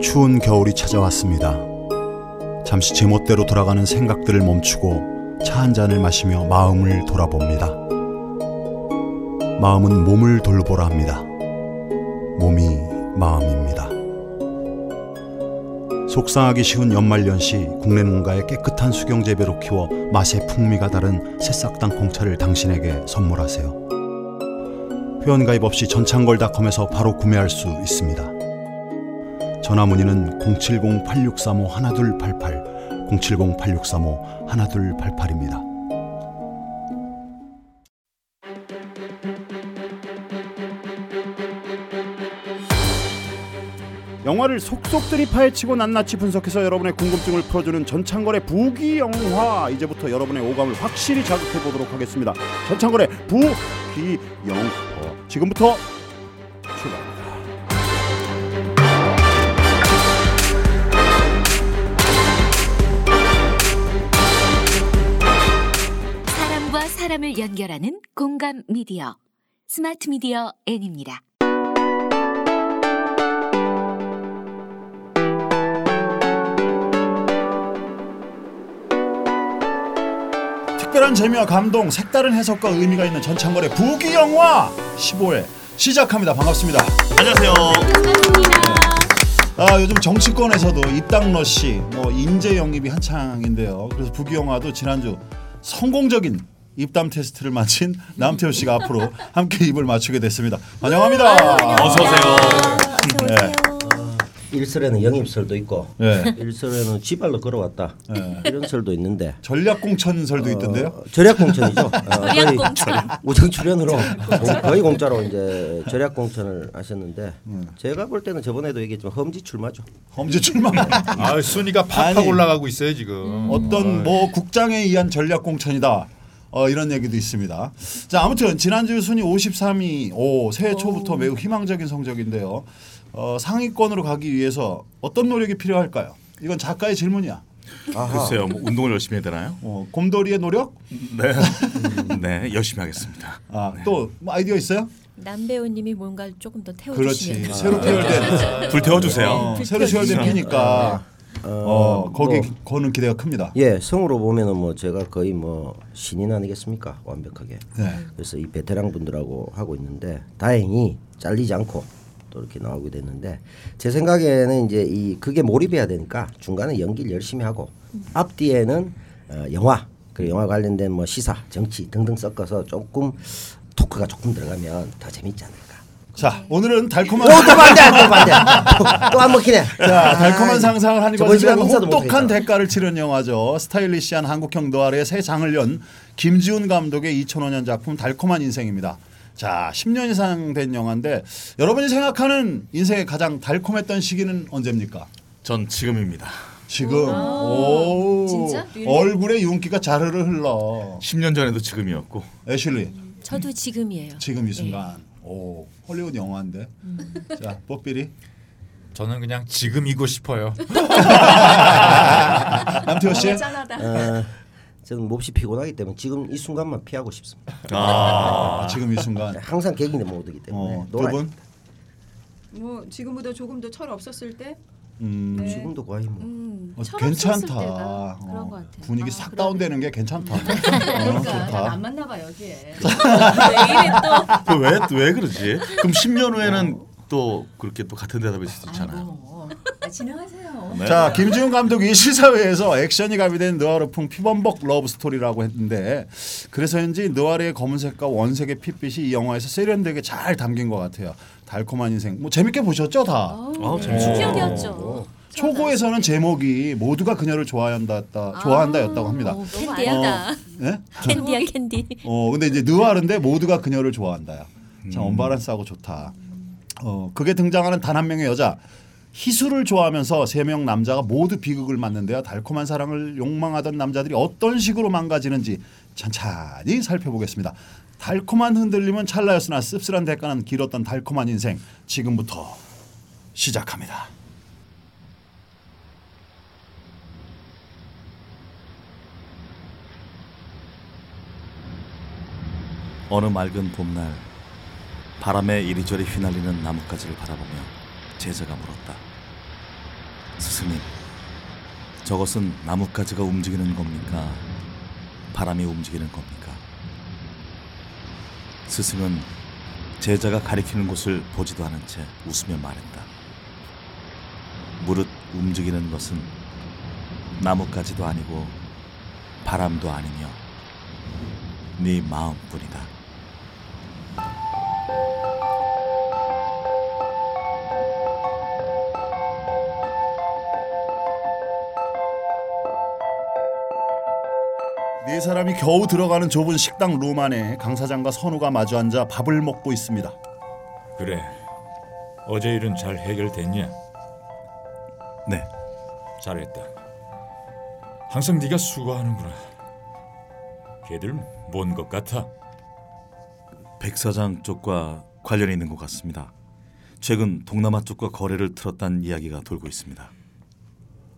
추운 겨울이 찾아왔습니다. 잠시 제멋대로 돌아가는 생각들을 멈추고 차 한 잔을 마시며 마음을 돌아봅니다. 마음은 몸을 돌보라 합니다. 몸이 마음입니다. 속상하기 쉬운 연말연시 국내 농가의 깨끗한 수경 재배로 키워 맛의 풍미가 다른 새싹 땅콩차를 당신에게 선물하세요. 회원가입 없이 전창걸닷컴에서 바로 구매할 수 있습니다. 전화 문의는 070-8635-1288, 070-8635-1288입니다. 영화를 속속들이 파헤치고 낱낱이 분석해서 여러분의 궁금증을 풀어주는 전창걸의 부기 영화 이제부터 여러분의 오감을 확실히 자극해 보도록 하겠습니다. 전창걸의 부기 영화 지금부터 사람을 연결하는 공감 미디어 스마트 미디어 N입니다. 특별한 재미와 감동, 색다른 해석과 의미가 있는 전창걸의 부기 영화 15회 시작합니다. 반갑습니다. 안녕하세요. 아 요즘 정치권에서도 입당 러시, 뭐 인재 영입이 한창인데요. 그래서 부기 영화도 지난주 성공적인 입담 테스트를 마친 남태호 씨가 앞으로 함께 입을 맞추게 됐습니다. 환영합니다. 어서 오세요. 네. 일설에는 영입설도 있고 네. 일설에는 지발로 걸어왔다 네. 이런 설도 있는데 전략 공천설도 있던데요. 어, 절약 공천이죠. 어, 거의. 우정 출연으로 공- 거의 공짜로 이제 절약 공천을 하셨는데 제가 볼 때는 저번에도 얘기했지만 험지 출마죠. 험지 출마. 아 순위가 팍팍 아니. 올라가고 있어요 지금. 어떤 뭐 국장에 의한 전략 공천이다. 어, 이런 얘기도 있습니다. 자 아무튼 지난주 순위 53위, 오 새해 초부터 매우 희망적인 성적인데요. 어, 상위권으로 가기 위해서 어떤 노력이 필요할까요? 이건 작가의 질문이야. 글쎄요, 뭐 운동을 열심히 해야 되나요? 어, 곰돌이의 노력? 네, 네 열심히 하겠습니다. 아, 또뭐 아이디어 있어요? 남 배우님이 뭔가 조금 더 그렇지. 태워주시면 새로 피열된 불 태워주세요. 어, 새로 피열된 피니까 어, 거기 거는 기대가 큽니다. 예, 성으로 보면은 뭐 제가 거의 뭐 신인 아니겠습니까? 완벽하게. 네. 그래서 이 베테랑 분들하고 하고 있는데 다행히 잘리지 않고 또 이렇게 나오게 됐는데 제 생각에는 이제 이 그게 몰입해야 되니까 중간에 연기를 열심히 하고 앞뒤에는 어, 영화 그 영화 관련된 뭐 시사, 정치 등등 섞어서 조금 토크가 조금 들어가면 더 재밌지 않을까. 자 오늘은 달콤한 또 반대, 또 반대, 또 안 먹히네. 자, 달콤한 상상을 인사도 혹독한. 대가를 치른 영화죠. 스타일리시한 한국형 노아의 새 장을 연 김지훈 감독의 2005년 작품 달콤한 인생입니다. 자, 10년 이상 된 영화인데 여러분이 생각하는 인생의 가장 달콤했던 시기는 언제입니까? 전 지금입니다. 지금. 오. 진짜? 얼굴에 윤기가 자르르 흘러. 10년 전에도 지금이었고 애슐리. 저도 지금이에요. 지금 이 순간. 오. 헐리우드 영화인데. 자, 뽀삐리. 저는 그냥 지금이고 싶어요. 남태호 씨. 어, 저는 몹시 피곤하기 때문에 지금 이 순간만 피하고 싶습니다. 아, 지금 이 순간. 항상 개긴의 모드이기 때문에 어, 두 분. 뭐 지금보다 조금 더 철 없었을 때 음. 네. 지금도 거의 뭐 음, 어, 철 괜찮다. 때가 그런 어, 것 같아요. 분위기 아, 싹 그러네. 다운되는 게 괜찮다. 어, 그러니까 좋다. 안 맞나 봐 여기에. 왜왜 그러지? 그럼 10년 후에는 또 그렇게 또 같은 대답일 수도 있잖아요. 아, 진행하세요. 네. 자, 김지훈 감독이 시사회에서 액션이 가미된 느와르풍 피범벅 러브 스토리라고 했는데 그래서인지 느와르의 검은색과 원색의 핏빛이 이 영화에서 세련되게 잘 담긴 것 같아요. 달콤한 인생. 뭐 재밌게 보셨죠, 다? 아, 재밌어. 충격이었죠. 초고에서는 제목이 모두가 그녀를 좋아한다, 좋아한다였다고 합니다. 어, 캔디하다. 예? 캔디야 캔디. 어 근데 이제 느와르인데 모두가 그녀를 좋아한다야. 참 언밸런스하고 좋다. 어 그게 등장하는 단 한 명의 여자 희수를 좋아하면서 세 명 남자가 모두 비극을 맞는데요. 달콤한 사랑을 욕망하던 남자들이 어떤 식으로 망가지는지 천천히 살펴보겠습니다. 달콤한 흔들림은 찰나였으나 씁쓸한 대가는 길었던 달콤한 인생 지금부터 시작합니다. 어느 맑은 봄날 바람에 이리저리 휘날리는 나뭇가지를 바라보며 제자가 물었다. 스승님, 저것은 나뭇가지가 움직이는 겁니까? 바람이 움직이는 겁니까? 스승은 제자가 가리키는 곳을 보지도 않은 채 웃으며 말했다. 무릇 움직이는 것은 나뭇가지도 아니고 바람도 아니며 네 마음뿐이다. 네 사람이 겨우 들어가는 좁은 식당 룸 안에 강 사장과 선우가 마주 앉아 밥을 먹고 있습니다. 그래. 어제 일은 잘 해결됐냐? 네, 잘했다. 항상 네가 수고하는구나. 걔들 뭔 것 같아? 백 사장 쪽과 관련이 있는 것 같습니다. 최근 동남아 쪽과 거래를 틀었다는 이야기가 돌고 있습니다.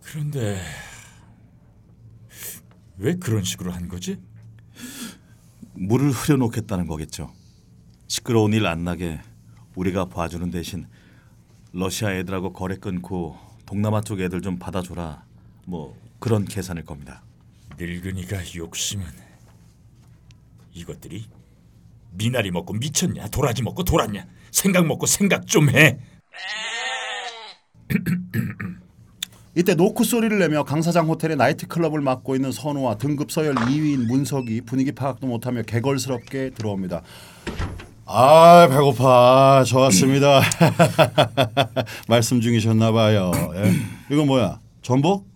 그런데 왜 그런 식으로 한 거지? 물을 흐려놓겠다는 거겠죠. 시끄러운 일 안 나게 우리가 봐주는 대신 러시아 애들하고 거래 끊고 동남아 쪽 애들 좀 받아줘라. 뭐 그런 계산일 겁니다. 늙은이가 욕심은 이것들이 미나리 먹고 미쳤냐? 도라지 먹고 돌았냐? 생강 먹고 생각 좀 해. 이때 노크 소리를 내며 강 사장 호텔의 나이트 클럽을 맡고 있는 선우와 등급 서열 2위인 문석이 분위기 파악도 못하며 게걸스럽게 들어옵니다. 아 배고파 좋았습니다. 말씀 중이셨나 봐요. 예. 이거 뭐야 전복?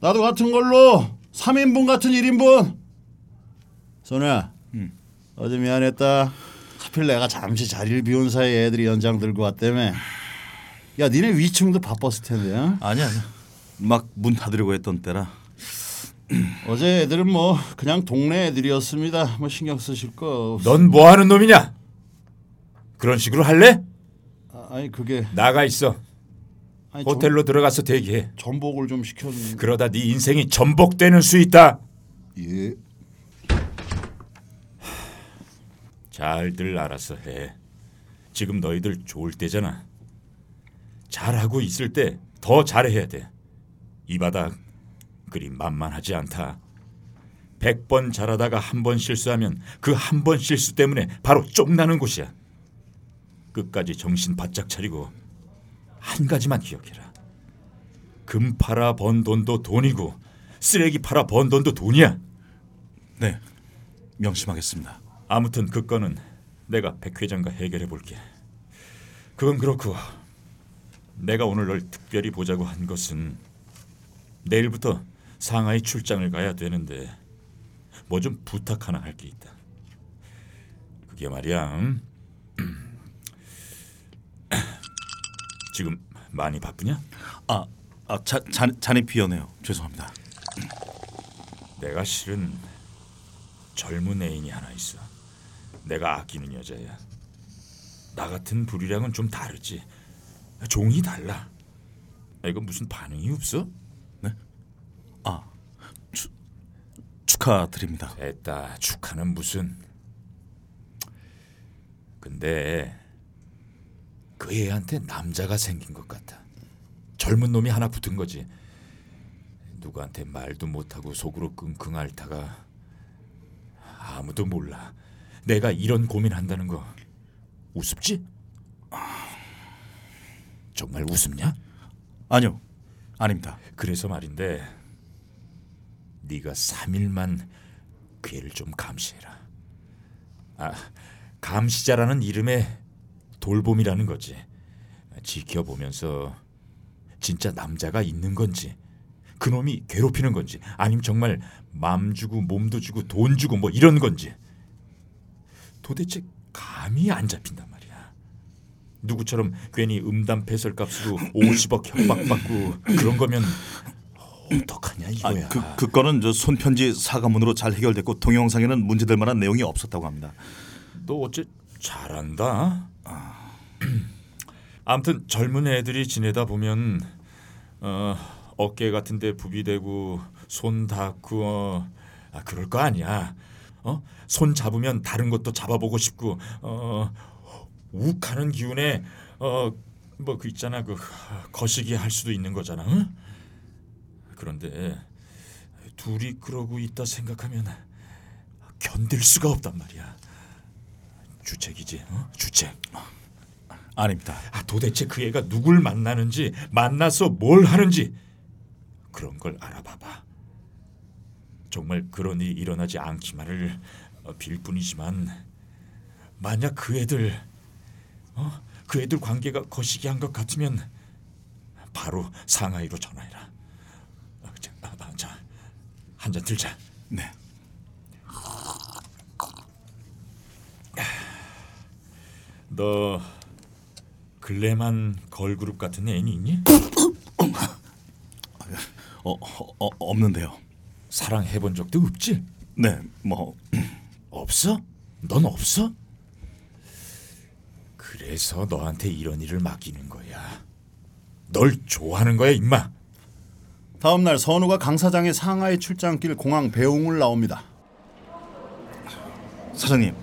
나도 같은 걸로 3인분 같은 1인분. 선우야 어제 미안했다. 하필 내가 잠시 자리를 비운 사이에 애들이 연장 들고 왔다며. 야 니네 위층도 바빴을 텐데. 요 아니 아니. 막 문 닫으려고 했던 때라. 어제 애들은 뭐 그냥 동네 애들이었습니다. 뭐 신경 쓰실 거 없. 넌뭐 하는 놈이냐? 그런 식으로 할래? 아, 아니 그게 나가 있어. 아니, 호텔로 들어가서 대기해. 전, 전복을 좀 시켜주는. 그러다 네 인생이 전복되는 수 있다. 예. 잘들 알아서 해. 지금 너희들 좋을 때잖아. 잘하고 있을 때 더 잘해야 돼. 이 바닥 그리 만만하지 않다. 백 번 잘하다가 한 번 실수하면 그 한 번 실수 때문에 바로 쫑나는 곳이야. 끝까지 정신 바짝 차리고 한 가지만 기억해라. 금 팔아 번 돈도 돈이고 쓰레기 팔아 번 돈도 돈이야. 네, 명심하겠습니다. 아무튼 그 건은 내가 백 회장과 해결해 볼게. 그건 그렇고 내가 오늘 널 특별히 보자고 한 것은 내일부터 상하이 출장을 가야 되는데 뭐 좀 부탁 하나 할 게 있다. 그게 말이야. 음? 지금 많이 바쁘냐? 아, 아 자, 자, 잔이 비어네요. 죄송합니다. 내가 실은 젊은 애인이 하나 있어. 내가 아끼는 여자야. 나 같은 불이랑은 좀 다르지. 종이 달라. 아, 이거 무슨 반응이 없어? 아, 추, 축하드립니다. 됐다. 축하는 무슨. 근데 그 애한테 남자가 생긴 것 같아. 젊은 놈이 하나 붙은 거지. 누구한테 말도 못하고 속으로 끙끙 앓다가 아무도 몰라. 내가 이런 고민한다는 거 우습지? 정말 우습냐? 아니요, 아닙니다. 그래서 말인데 네가 3일만 그 애를 좀 감시해라. 아, 감시자라는 이름에 돌봄이라는 거지. 지켜보면서 진짜 남자가 있는 건지 그놈이 괴롭히는 건지 아니면 정말 맘 주고 몸도 주고 돈 주고 뭐 이런 건지 도대체 감이 안 잡힌단 말이야. 누구처럼 괜히 음담 패설 값으로 50억 협박받고 그런 거면 어떡하냐 아, 이거야. 그, 그 건은 저 손편지 사과문으로 잘 해결됐고 동영상에는 문제될 만한 내용이 없었다고 합니다. 너 어째 잘한다. 아. 아무튼 젊은 애들이 지내다 보면 어, 어깨 같은데 부비대고 손 닿고 어, 아, 그럴 거 아니야. 어? 손 잡으면 다른 것도 잡아보고 싶고 어, 욱하는 기운에 어, 뭐 그 있잖아 그 거시기 할 수도 있는 거잖아. 응? 그런데 둘이 그러고 있다 생각하면 견딜 수가 없단 말이야. 주책이지, 어? 주책. 아닙니다. 아 도대체 그 애가 누굴 만나는지 만나서 뭘 하는지 그런 걸 알아봐봐. 정말 그런 일이 일어나지 않기만을 어, 빌 뿐이지만 만약 그 애들 어? 그 애들 관계가 거시기한 것 같으면 바로 상하이로 전화해라. 어, 자, 자, 한 잔 들자. 네. 너 글래만 걸그룹 같은 애니 있니? 어, 어, 어 없는데요. 사랑해 본 적도 없지? 네, 뭐 없어? 넌 없어? 그래서 너한테 이런 일을 맡기는 거야. 널 좋아하는 거야, 임마. 다음 날 선우가 강 사장의 상하이 출장길 공항 배웅을 나옵니다. 사장님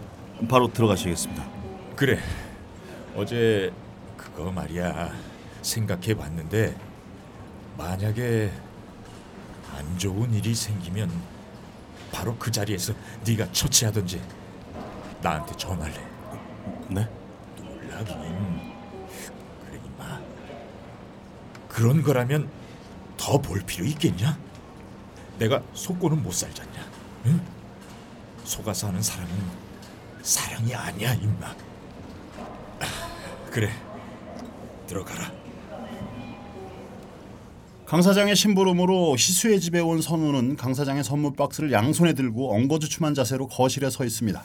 바로 들어가시겠습니다. 그래. 어제 그거 말이야. 생각해 봤는데 만약에 안 좋은 일이 생기면 바로 그 자리에서 네가 처치하든지 나한테 전화를 해. 네? 놀라긴. 그래 임마. 그런 거라면 더 볼 필요 있겠냐? 내가 속고는 못 살잖냐? 응? 속아서 하는 사랑은 사랑이 아니야 임마. 아, 그래. 들어가라. 강 사장의 심부름으로 희수의 집에 온 선우는 강 사장의 선물 박스를 양손에 들고 엉거주춤한 자세로 거실에 서 있습니다.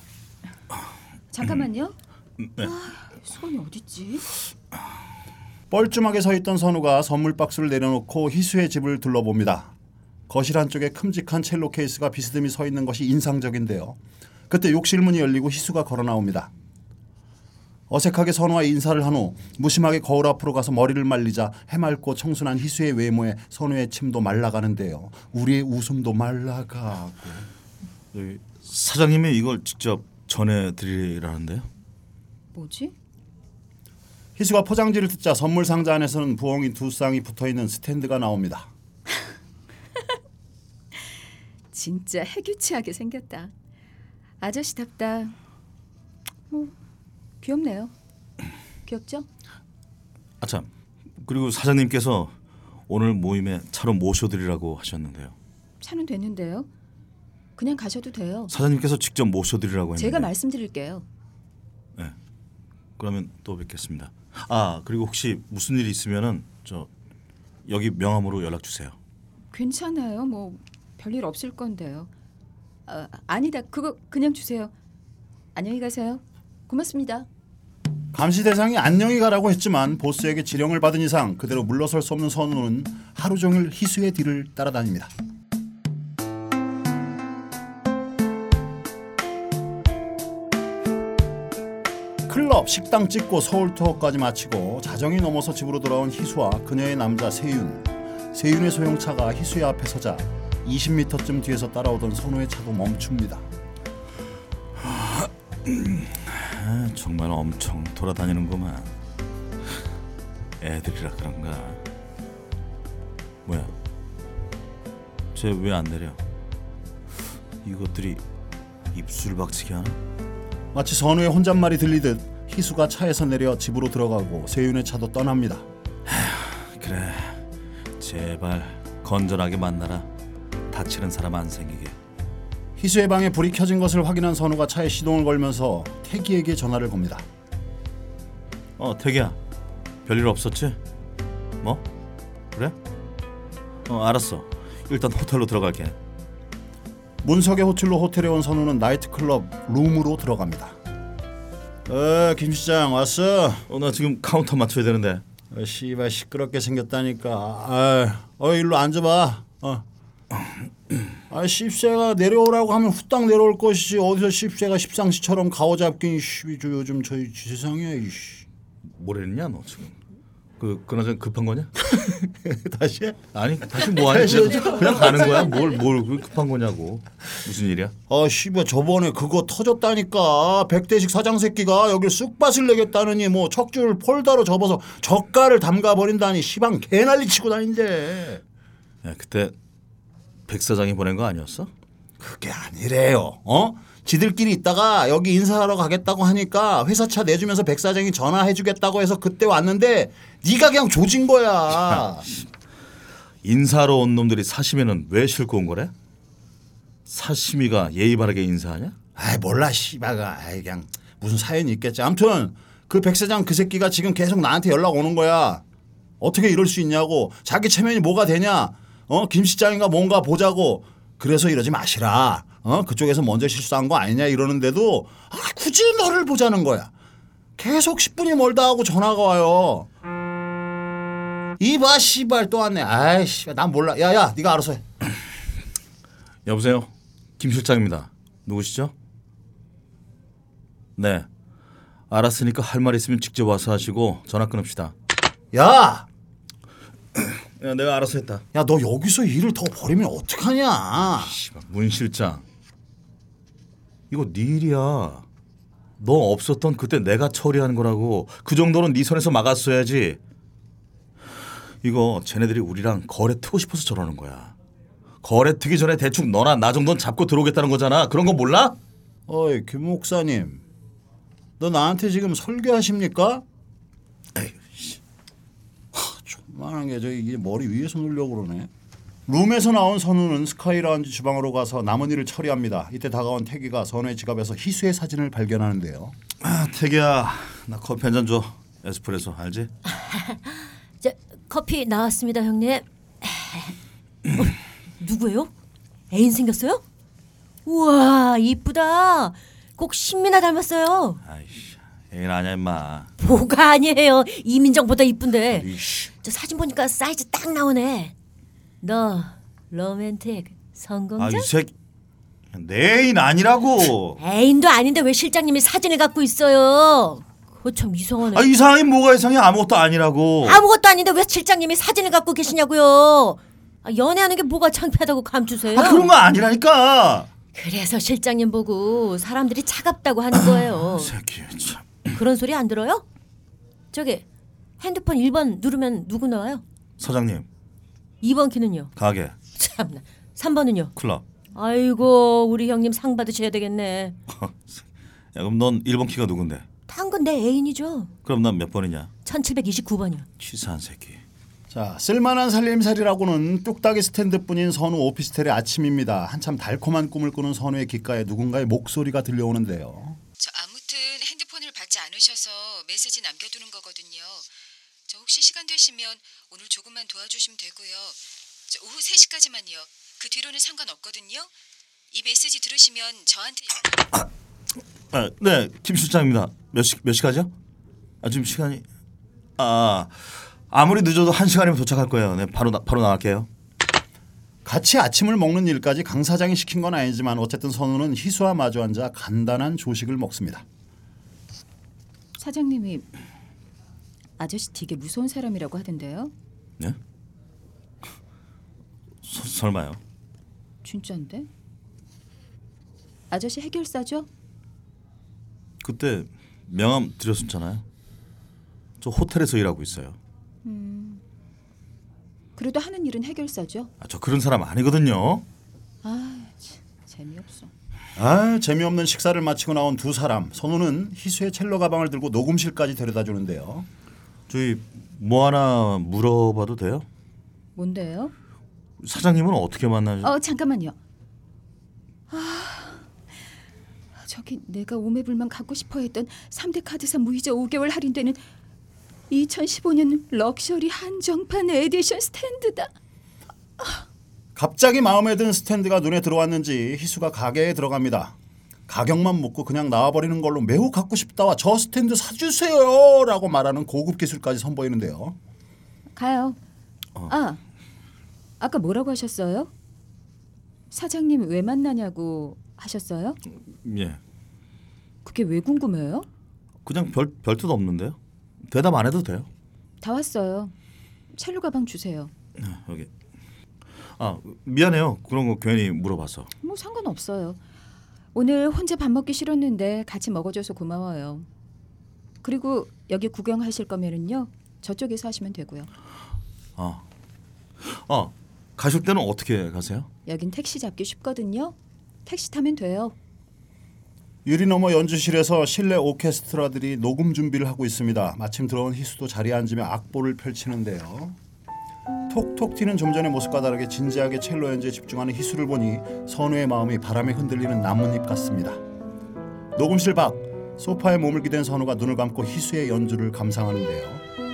잠깐만요. 네. 아, 손이 어딨지? 뻘쭘하게 서 있던 선우가 선물 박스를 내려놓고 희수의 집을 둘러봅니다. 거실 한쪽에 큼직한 첼로 케이스가 비스듬히 서 있는 것이 인상적인데요. 그때 욕실 문이 열리고 희수가 걸어 나옵니다. 어색하게 선우와 인사를 한 후 무심하게 거울 앞으로 가서 머리를 말리자 해맑고 청순한 희수의 외모에 선우의 침도 말라가는데요. 우리의 웃음도 말라가고 사장님이 이걸 직접 전해드리라는데요. 뭐지? 희수가 포장지를 뜯자 선물 상자 안에서는 부엉이 두 쌍이 붙어 있는 스탠드가 나옵니다. 진짜 해규치하게 생겼다. 아저씨답다. 뭐 귀엽네요. 귀엽죠? 아참 그리고 사장님께서 오늘 모임에 차로 모셔드리라고 하셨는데요. 차는 됐는데요. 그냥 가셔도 돼요. 사장님께서 직접 모셔드리라고 했는데. 제가 말씀드릴게요. 네. 그러면 또 뵙겠습니다. 아 그리고 혹시 무슨 일 있으면은 저 여기 명함으로 연락 주세요. 괜찮아요. 뭐 별일 없을 건데요. 아, 아니다. 그거 그냥 주세요. 안녕히 가세요. 고맙습니다. 감시 대상이 안녕히 가라고 했지만 보스에게 지령을 받은 이상 그대로 물러설 수 없는 선우는 하루 종일 희수의 뒤를 따라다닙니다. 클럽, 식당 찍고 서울 투어까지 마치고 자정이 넘어서 집으로 돌아온 희수와 그녀의 남자 세윤. 세윤의 소형차가 희수의 앞에 서자 20m쯤 뒤에서 따라오던 선우의 차도 멈춥니다. 아, 정말 엄청 돌아다니는구만. 애들이라 그런가. 뭐야? 쟤 왜 안 내려? 이것들이 입술 박치기 하나? 마치 선우의 혼잣말이 들리듯 희수가 차에서 내려 집으로 들어가고 세윤의 차도 떠납니다. 그래. 제발 건전하게 만나라. 다치는 사람 안 생기게. 희수의 방에 불이 켜진 것을 확인한 선우가 차에 시동을 걸면서 태기에게 전화를 겁니다. 어 태기야. 별일 없었지? 뭐? 그래? 어 알았어. 일단 호텔로 들어갈게. 문석의 호텔로 호텔에 온 선우는 나이트클럽 룸으로 들어갑니다. 어, 김 실장 왔어? 어 나 지금 카운터 맞춰야 되는데. 어, 씨발 시끄럽게 생겼다니까. 아, 어 일로 앉아봐. 어. 아 씹새가 내려오라고 하면 후딱 내려올 것이지 어디서 씹새가 십상시처럼 가오잡긴 씨, 저 요즘 저희 세상에 이씨. 뭐랬냐 너 지금? 그 그나저나 급한 거냐? 다시 해? 아니 다시 뭐 하냐? 그냥, 그냥 가는 거야. 뭘 뭘 급한 거냐고. 무슨 일이야? 아 씨발 저번에 그거 터졌다니까 백대식 사장 새끼가 여길 쑥밭을 내겠다느니 뭐 척줄 폴더로 접어서 젓갈을 담가 버린다니 시방 개난리 치고 다닌대 야, 그때 백 사장이 보낸 거 아니었어? 그게 아니래요 어? 지들끼리 있다가 여기 인사하러 가겠다고 하니까 회사 차 내주면서 백 사장이 전화해주겠다고 해서 그때 왔는데 네가 그냥 조진 거야. 인사로 온 놈들이 사시면은 왜 싣고 온 거래? 사시미가 예의 바르게 인사하냐? 아이 몰라 씨발가. 아이 그냥 무슨 사연이 있겠지. 아무튼 그 백 사장 그 새끼가 지금 계속 나한테 연락 오는 거야. 어떻게 이럴 수 있냐고. 자기 체면이 뭐가 되냐? 어? 김 시장인가 뭔가 보자고. 그래서 이러지 마시라 어 그쪽에서 먼저 실수한 거 아니냐 이러는데도 아 굳이 너를 보자는 거야 계속 10분이 멀다 하고 전화가 와요 이봐 씨발 또 왔네 아이 씨발 난 몰라 야야 네가 알아서 해 여보세요. 김 실장입니다. 누구시죠? 네. 알았으니까 할 말 있으면 직접 와서 하시고 전화 끊읍시다. 야! 야, 내가 알아서 했다. 야, 너 여기서 일을 더 버리면 어떡하냐? 씨발, 문 실장. 이거 네 일이야. 너 없었던 그때 내가 처리하는 거라고. 그 정도는 네 선에서 막았어야지. 이거 쟤네들이 우리랑 거래 트고 싶어서 저러는 거야. 거래 트기 전에 대충 너나 나 정도는 잡고 들어오겠다는 거잖아. 그런 거 몰라? 어이, 김 목사님. 너 나한테 지금 설교하십니까? 에이, 씨. 하, 좀만한 게 저기 이게 머리 위에서 놀려고 그러네. 룸에서 나온 선우는 스카이라운지 주방으로 가서 남은 일을 처리합니다. 이때 다가온 태기가 선우의 지갑에서 희수의 사진을 발견하는데요. 아, 태기야. 나 커피 한 잔 줘. 에스프레소 알지? 저, 커피 나왔습니다, 형님. 어, 누구예요? 애인 생겼어요? 우와, 이쁘다. 꼭 신민아 닮았어요. 아이씨. 애인 아니야 임마. 뭐가 아니에요. 이민정보다 이쁜데. 이씨. 저 사진 보니까 사이즈 딱 나오네. 너 로맨틱 아, 성공적? 이 새끼. 내 애인 아니라고. 애인도 아닌데 왜 실장님이 사진을 갖고 있어요? 그거 참 이상하네. 아, 이상이 뭐가 이상해? 아무것도 아니라고. 아무것도 아닌데 왜 실장님이 사진을 갖고 계시냐고요? 아, 연애하는 게 뭐가 창피하다고 감추세요? 아, 그런 거 아니라니까. 그래서 실장님 보고 사람들이 차갑다고 하는 거예요. 새끼 참. 그런 소리 안 들어요? 저기 핸드폰 1번 누르면 누구 나와요? 사장님, 2번 키는요? 가게, 참나. 3번은요? 클럽. 아이고 우리 형님 상 받으셔야 되겠네. 야, 그럼 넌 1번 키가 누군데? 당근 내 애인이죠. 그럼 난 몇 번이냐? 1729번이요. 치사한 새끼. 자, 쓸만한 살림살이라고는 뚝딱이 스탠드뿐인 선우 오피스텔의 아침입니다. 한참 달콤한 꿈을 꾸는 선우의 귓가에 누군가의 목소리가 들려오는데요. 저 아무튼 핸드폰을 받지 않으셔서 메시지 남겨두는 거거든요. 저 혹시 시간 되시면 오늘 조금만 도와주시면 되고요. 저 오후 3시까지만요. 그 뒤로는 상관없거든요. 이 메시지 들으시면 저한테 아, 네, 김 실장입니다. 몇 시 몇 시까지요? 아, 지금 시간이 아 아무리 늦어도 한 시간이면 도착할 거예요. 네, 바로 나, 바로 나갈게요. 같이 아침을 먹는 일까지 강 사장이 시킨 건 아니지만 어쨌든 선우는 희수와 마주 앉아 간단한 조식을 먹습니다. 사장님이 아저씨 되게 무서운 사람이라고 하던데요. 네? 서, 설마요? 진짜인데? 아저씨 해결사죠? 그때 명함 드렸었잖아요. 저 호텔에서 일하고 있어요. 그래도 하는 일은 해결사죠. 아, 저 그런 사람 아니거든요. 아, 참, 재미없어. 아 재미없는 식사를 마치고 나온 두 사람 선우는 희수의 첼로 가방을 들고 녹음실까지 데려다 주는데요. 저희 뭐 하나 물어봐도 돼요? 뭔데요? 사장님은 어떻게 만나죠? 어, 잠깐만요. 아, 저기 내가 오매불망 갖고 싶어 했던 3대 카드사 무이자 5개월 할인되는 2015년 럭셔리 한정판 에디션 스탠드다. 갑자기 마음에 든 스탠드가 눈에 들어왔는지 희수가 가게에 들어갑니다. 가격만 묻고 그냥 나와버리는 걸로 매우 갖고 싶다와 저 스탠드 사주세요라고 말하는 고급 기술까지 선보이는데요. 가요. 아, 아까 뭐라고 하셨어요? 사장님 왜 만나냐고 하셨어요? 예. 그게 왜 궁금해요? 그냥 별 별뜻 없는데요. 대답 안 해도 돼요. 다 왔어요. 첼로 가방 주세요. 아, 여기. 아 미안해요. 그런 거 괜히 물어봐서. 뭐 상관없어요. 오늘 혼자 밥 먹기 싫었는데 같이 먹어줘서 고마워요. 그리고 여기 구경하실 거면은요 저쪽에서 하시면 되고요. 아, 아 가실 때는 어떻게 가세요? 여긴 택시 잡기 쉽거든요. 택시 타면 돼요. 유리 너머 연주실에서 실내 오케스트라들이 녹음 준비를 하고 있습니다. 마침 들어온 희수도 자리에 앉으며 악보를 펼치는데요. 톡톡 튀는 좀 전의 모습과 다르게 진지하게 첼로 연주에 집중하는 희수를 보니 선우의 마음이 바람에 흔들리는 나뭇잎 같습니다. 녹음실 밖 소파에 몸을 기댄 선우가 눈을 감고 희수의 연주를 감상하는데요.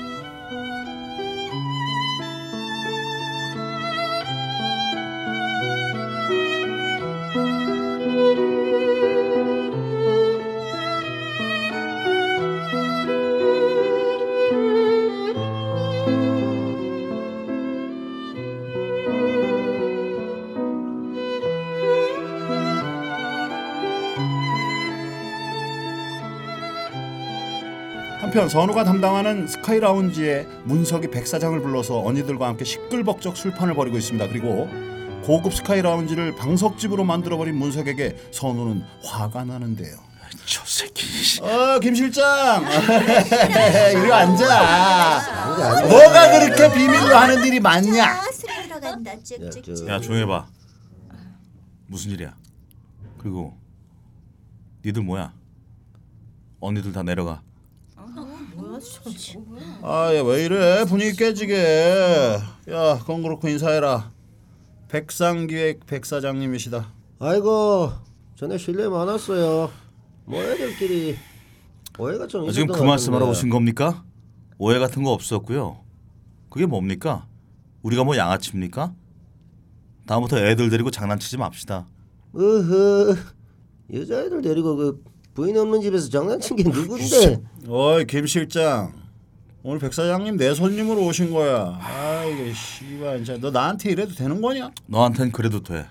한편 선우가 담당하는 스카이 라운지에 문석이 백 사장을 불러서 언니들과 함께 시끌벅적 술판을 벌이고 있습니다. 그리고 고급 스카이 라운지를 방석집으로 만들어버린 문석에게 선우는 화가 나는데요. 저 새끼. 어, 김 실장. 이리 앉아. 뭐가 그렇게 비밀로 하는 일이 많냐? 야, 야 조용해 봐. 무슨 일이야? 그리고 니들 뭐야? 언니들 다 내려가. 아, 얘 왜 이래? 분위기 깨지게. 야, 그건 그렇고 인사해라. 백상기획 백 사장님이시다. 아이고 전에 실례 많았어요. 뭐 애들끼리 오해가 좀 아, 지금 그것 말씀하러. 오신 겁니까? 오해 같은 거 없었고요. 그게 뭡니까? 우리가 뭐 양아치입니까? 다음부터 애들 데리고 장난치지 맙시다. 으흐 여자애들 데리고 그 부인 없는 집에서 장난친 게 누군데? 어이 김 실장 오늘 백 사장님 내 손님으로 오신 거야. 아 이게 씨발 진짜 너 나한테 이래도 되는 거냐? 너한텐 그래도 돼.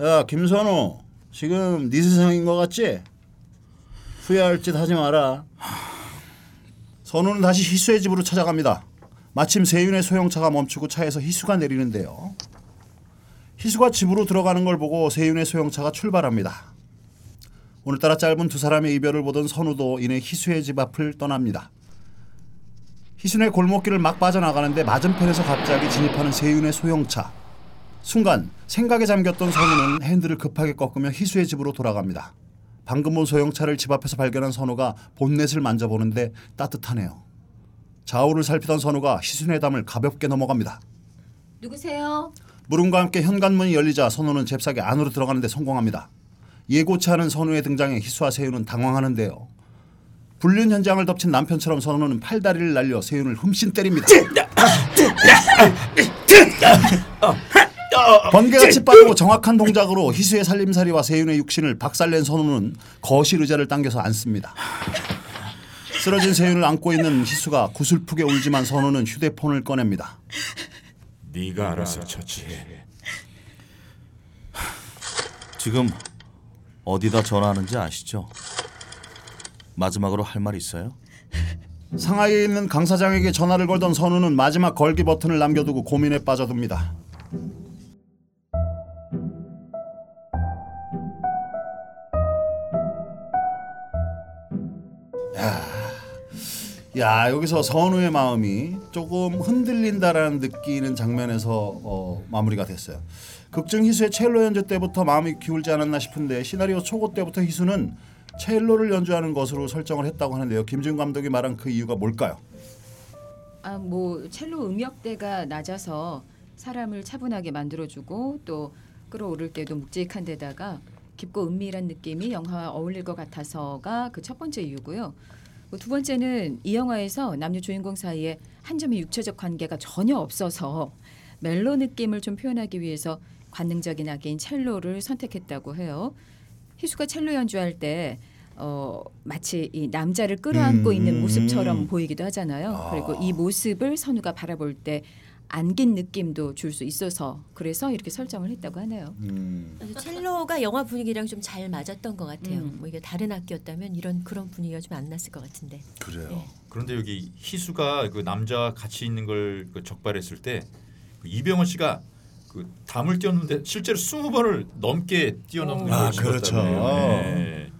야 김선우 지금 네 세상인 거 같지? 후회할 짓 하지 마라. 선우는 다시 희수의 집으로 찾아갑니다. 마침 세윤의 소형차가 멈추고 차에서 희수가 내리는데요. 희수가 집으로 들어가는 걸 보고 세윤의 소형차가 출발합니다. 오늘따라 짧은 두 사람의 이별을 보던 선우도 이내 희수의 집 앞을 떠납니다. 희순의 골목길을 막 빠져나가는데 맞은편에서 갑자기 진입하는 세윤의 소형차. 순간 생각에 잠겼던 선우는 핸들을 급하게 꺾으며 희수의 집으로 돌아갑니다. 방금 본 소형차를 집 앞에서 발견한 선우가 본넷을 만져보는데 따뜻하네요. 좌우를 살피던 선우가 희순의 담을 가볍게 넘어갑니다. 누구세요? 물음과 함께 현관문이 열리자 선우는 잽싸게 안으로 들어가는데 성공합니다. 예고치 않은 선우의 등장에 희수와 세윤은 당황하는데요. 불륜 현장을 덮친 남편처럼 선우는 팔다리를 날려 세윤을 흠씬 때립니다. 번개같이 빠르고 정확한 동작으로 희수의 살림살이와 세윤의 육신을 박살낸 선우는 거실 의자를 당겨서 앉습니다. 쓰러진 세윤을 안고 있는 희수가 구슬프게 울지만 선우는 휴대폰을 꺼냅니다. 네가 알아서 처치해. 지금 어디다 전화하는지 아시죠? 마지막으로 할 말 있어요? 상하이에 있는 강 사장에게 전화를 걸던 선우는 마지막 걸기 버튼을 남겨두고 고민에 빠져듭니다. 야, 야 여기서 선우의 마음이 조금 흔들린다라는 느끼는 장면에서 어, 마무리가 됐어요. 극중 희수의 첼로 연주 때부터 마음이 기울지 않았나 싶은데 시나리오 초고 때부터 희수는 첼로를 연주하는 것으로 설정을 했다고 하는데요. 김준 감독이 말한 그 이유가 뭘까요? 아, 뭐 첼로 음역대가 낮아서 사람을 차분하게 만들어주고 또 끌어오를 때도 묵직한 데다가 깊고 은밀한 느낌이 영화와 어울릴 것 같아서가 그 첫 번째 이유고요. 뭐두 번째는 이 영화에서 남녀 주인공 사이에 한 점의 육체적 관계가 전혀 없어서 멜로 느낌을 좀 표현하기 위해서 관능적인 악기인 첼로를 선택했다고 해요. 희수가 첼로 연주할 때 어, 마치 이 남자를 끌어안고 음, 있는 음, 모습처럼 음. 보이기도 하잖아요. 아. 그리고 이 모습을 선우가 바라볼 때 안긴 느낌도 줄 수 있어서 그래서 이렇게 설정을 했다고 하네요. 음. 첼로가 영화 분위기랑 좀 잘 맞았던 것 같아요. 음. 뭐 이게 다른 악기였다면 이런 그런 분위기가 좀 안 났을 것 같은데. 그래요. 그런데 여기 희수가 그 남자 같이 있는 걸그 적발했을 때그 이병헌 씨가 그 담을 뛰었는데 실제로 20번을 넘게 뛰어넘는 아, 걸 찍었다고 그렇죠. 네.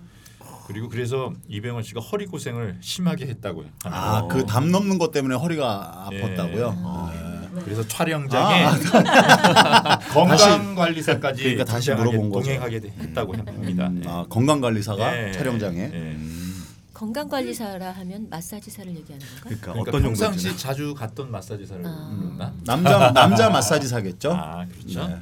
그리고 그래서 이병헌 씨가 허리 고생을 심하게 했다고요. 아, 그 담 넘는 것 때문에 허리가 예. 아팠다고요? 어. 그래서 촬영장에 아, 건강 관리사까지 그러니까 다시 물어본 거죠. 동행하게 돼- 했다고 합니다. 음, 네. 아, 건강관리사가 네. 촬영장에. 네. 건강관리사라 하면 마사지사를 얘기하는 건가? 그러니까, 그러니까 어떤 평상시 용도인지. 자주 갔던 마사지사를 아. 남자 남자 마사지사겠죠? 아 그렇죠. 네.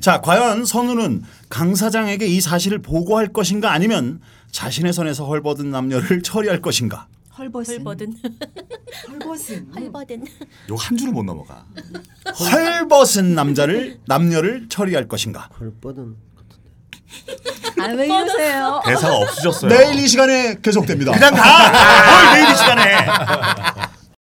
자, 과연 선우는 강 사장에게 이 사실을 보고할 것인가 아니면 자신의 선에서 헐벗은 남녀를 처리할 것인가? 헐벗은 헐벗은 헐버든 요한 줄을 못 넘어가. 헐벗은 남자를 남녀를 처리할 것인가? 헐뻗은 아왜 이러세요? 대사가 없으셨어요. 내일 이 시간에 계속됩니다. 그냥 가. 뭘 내일 이 시간에.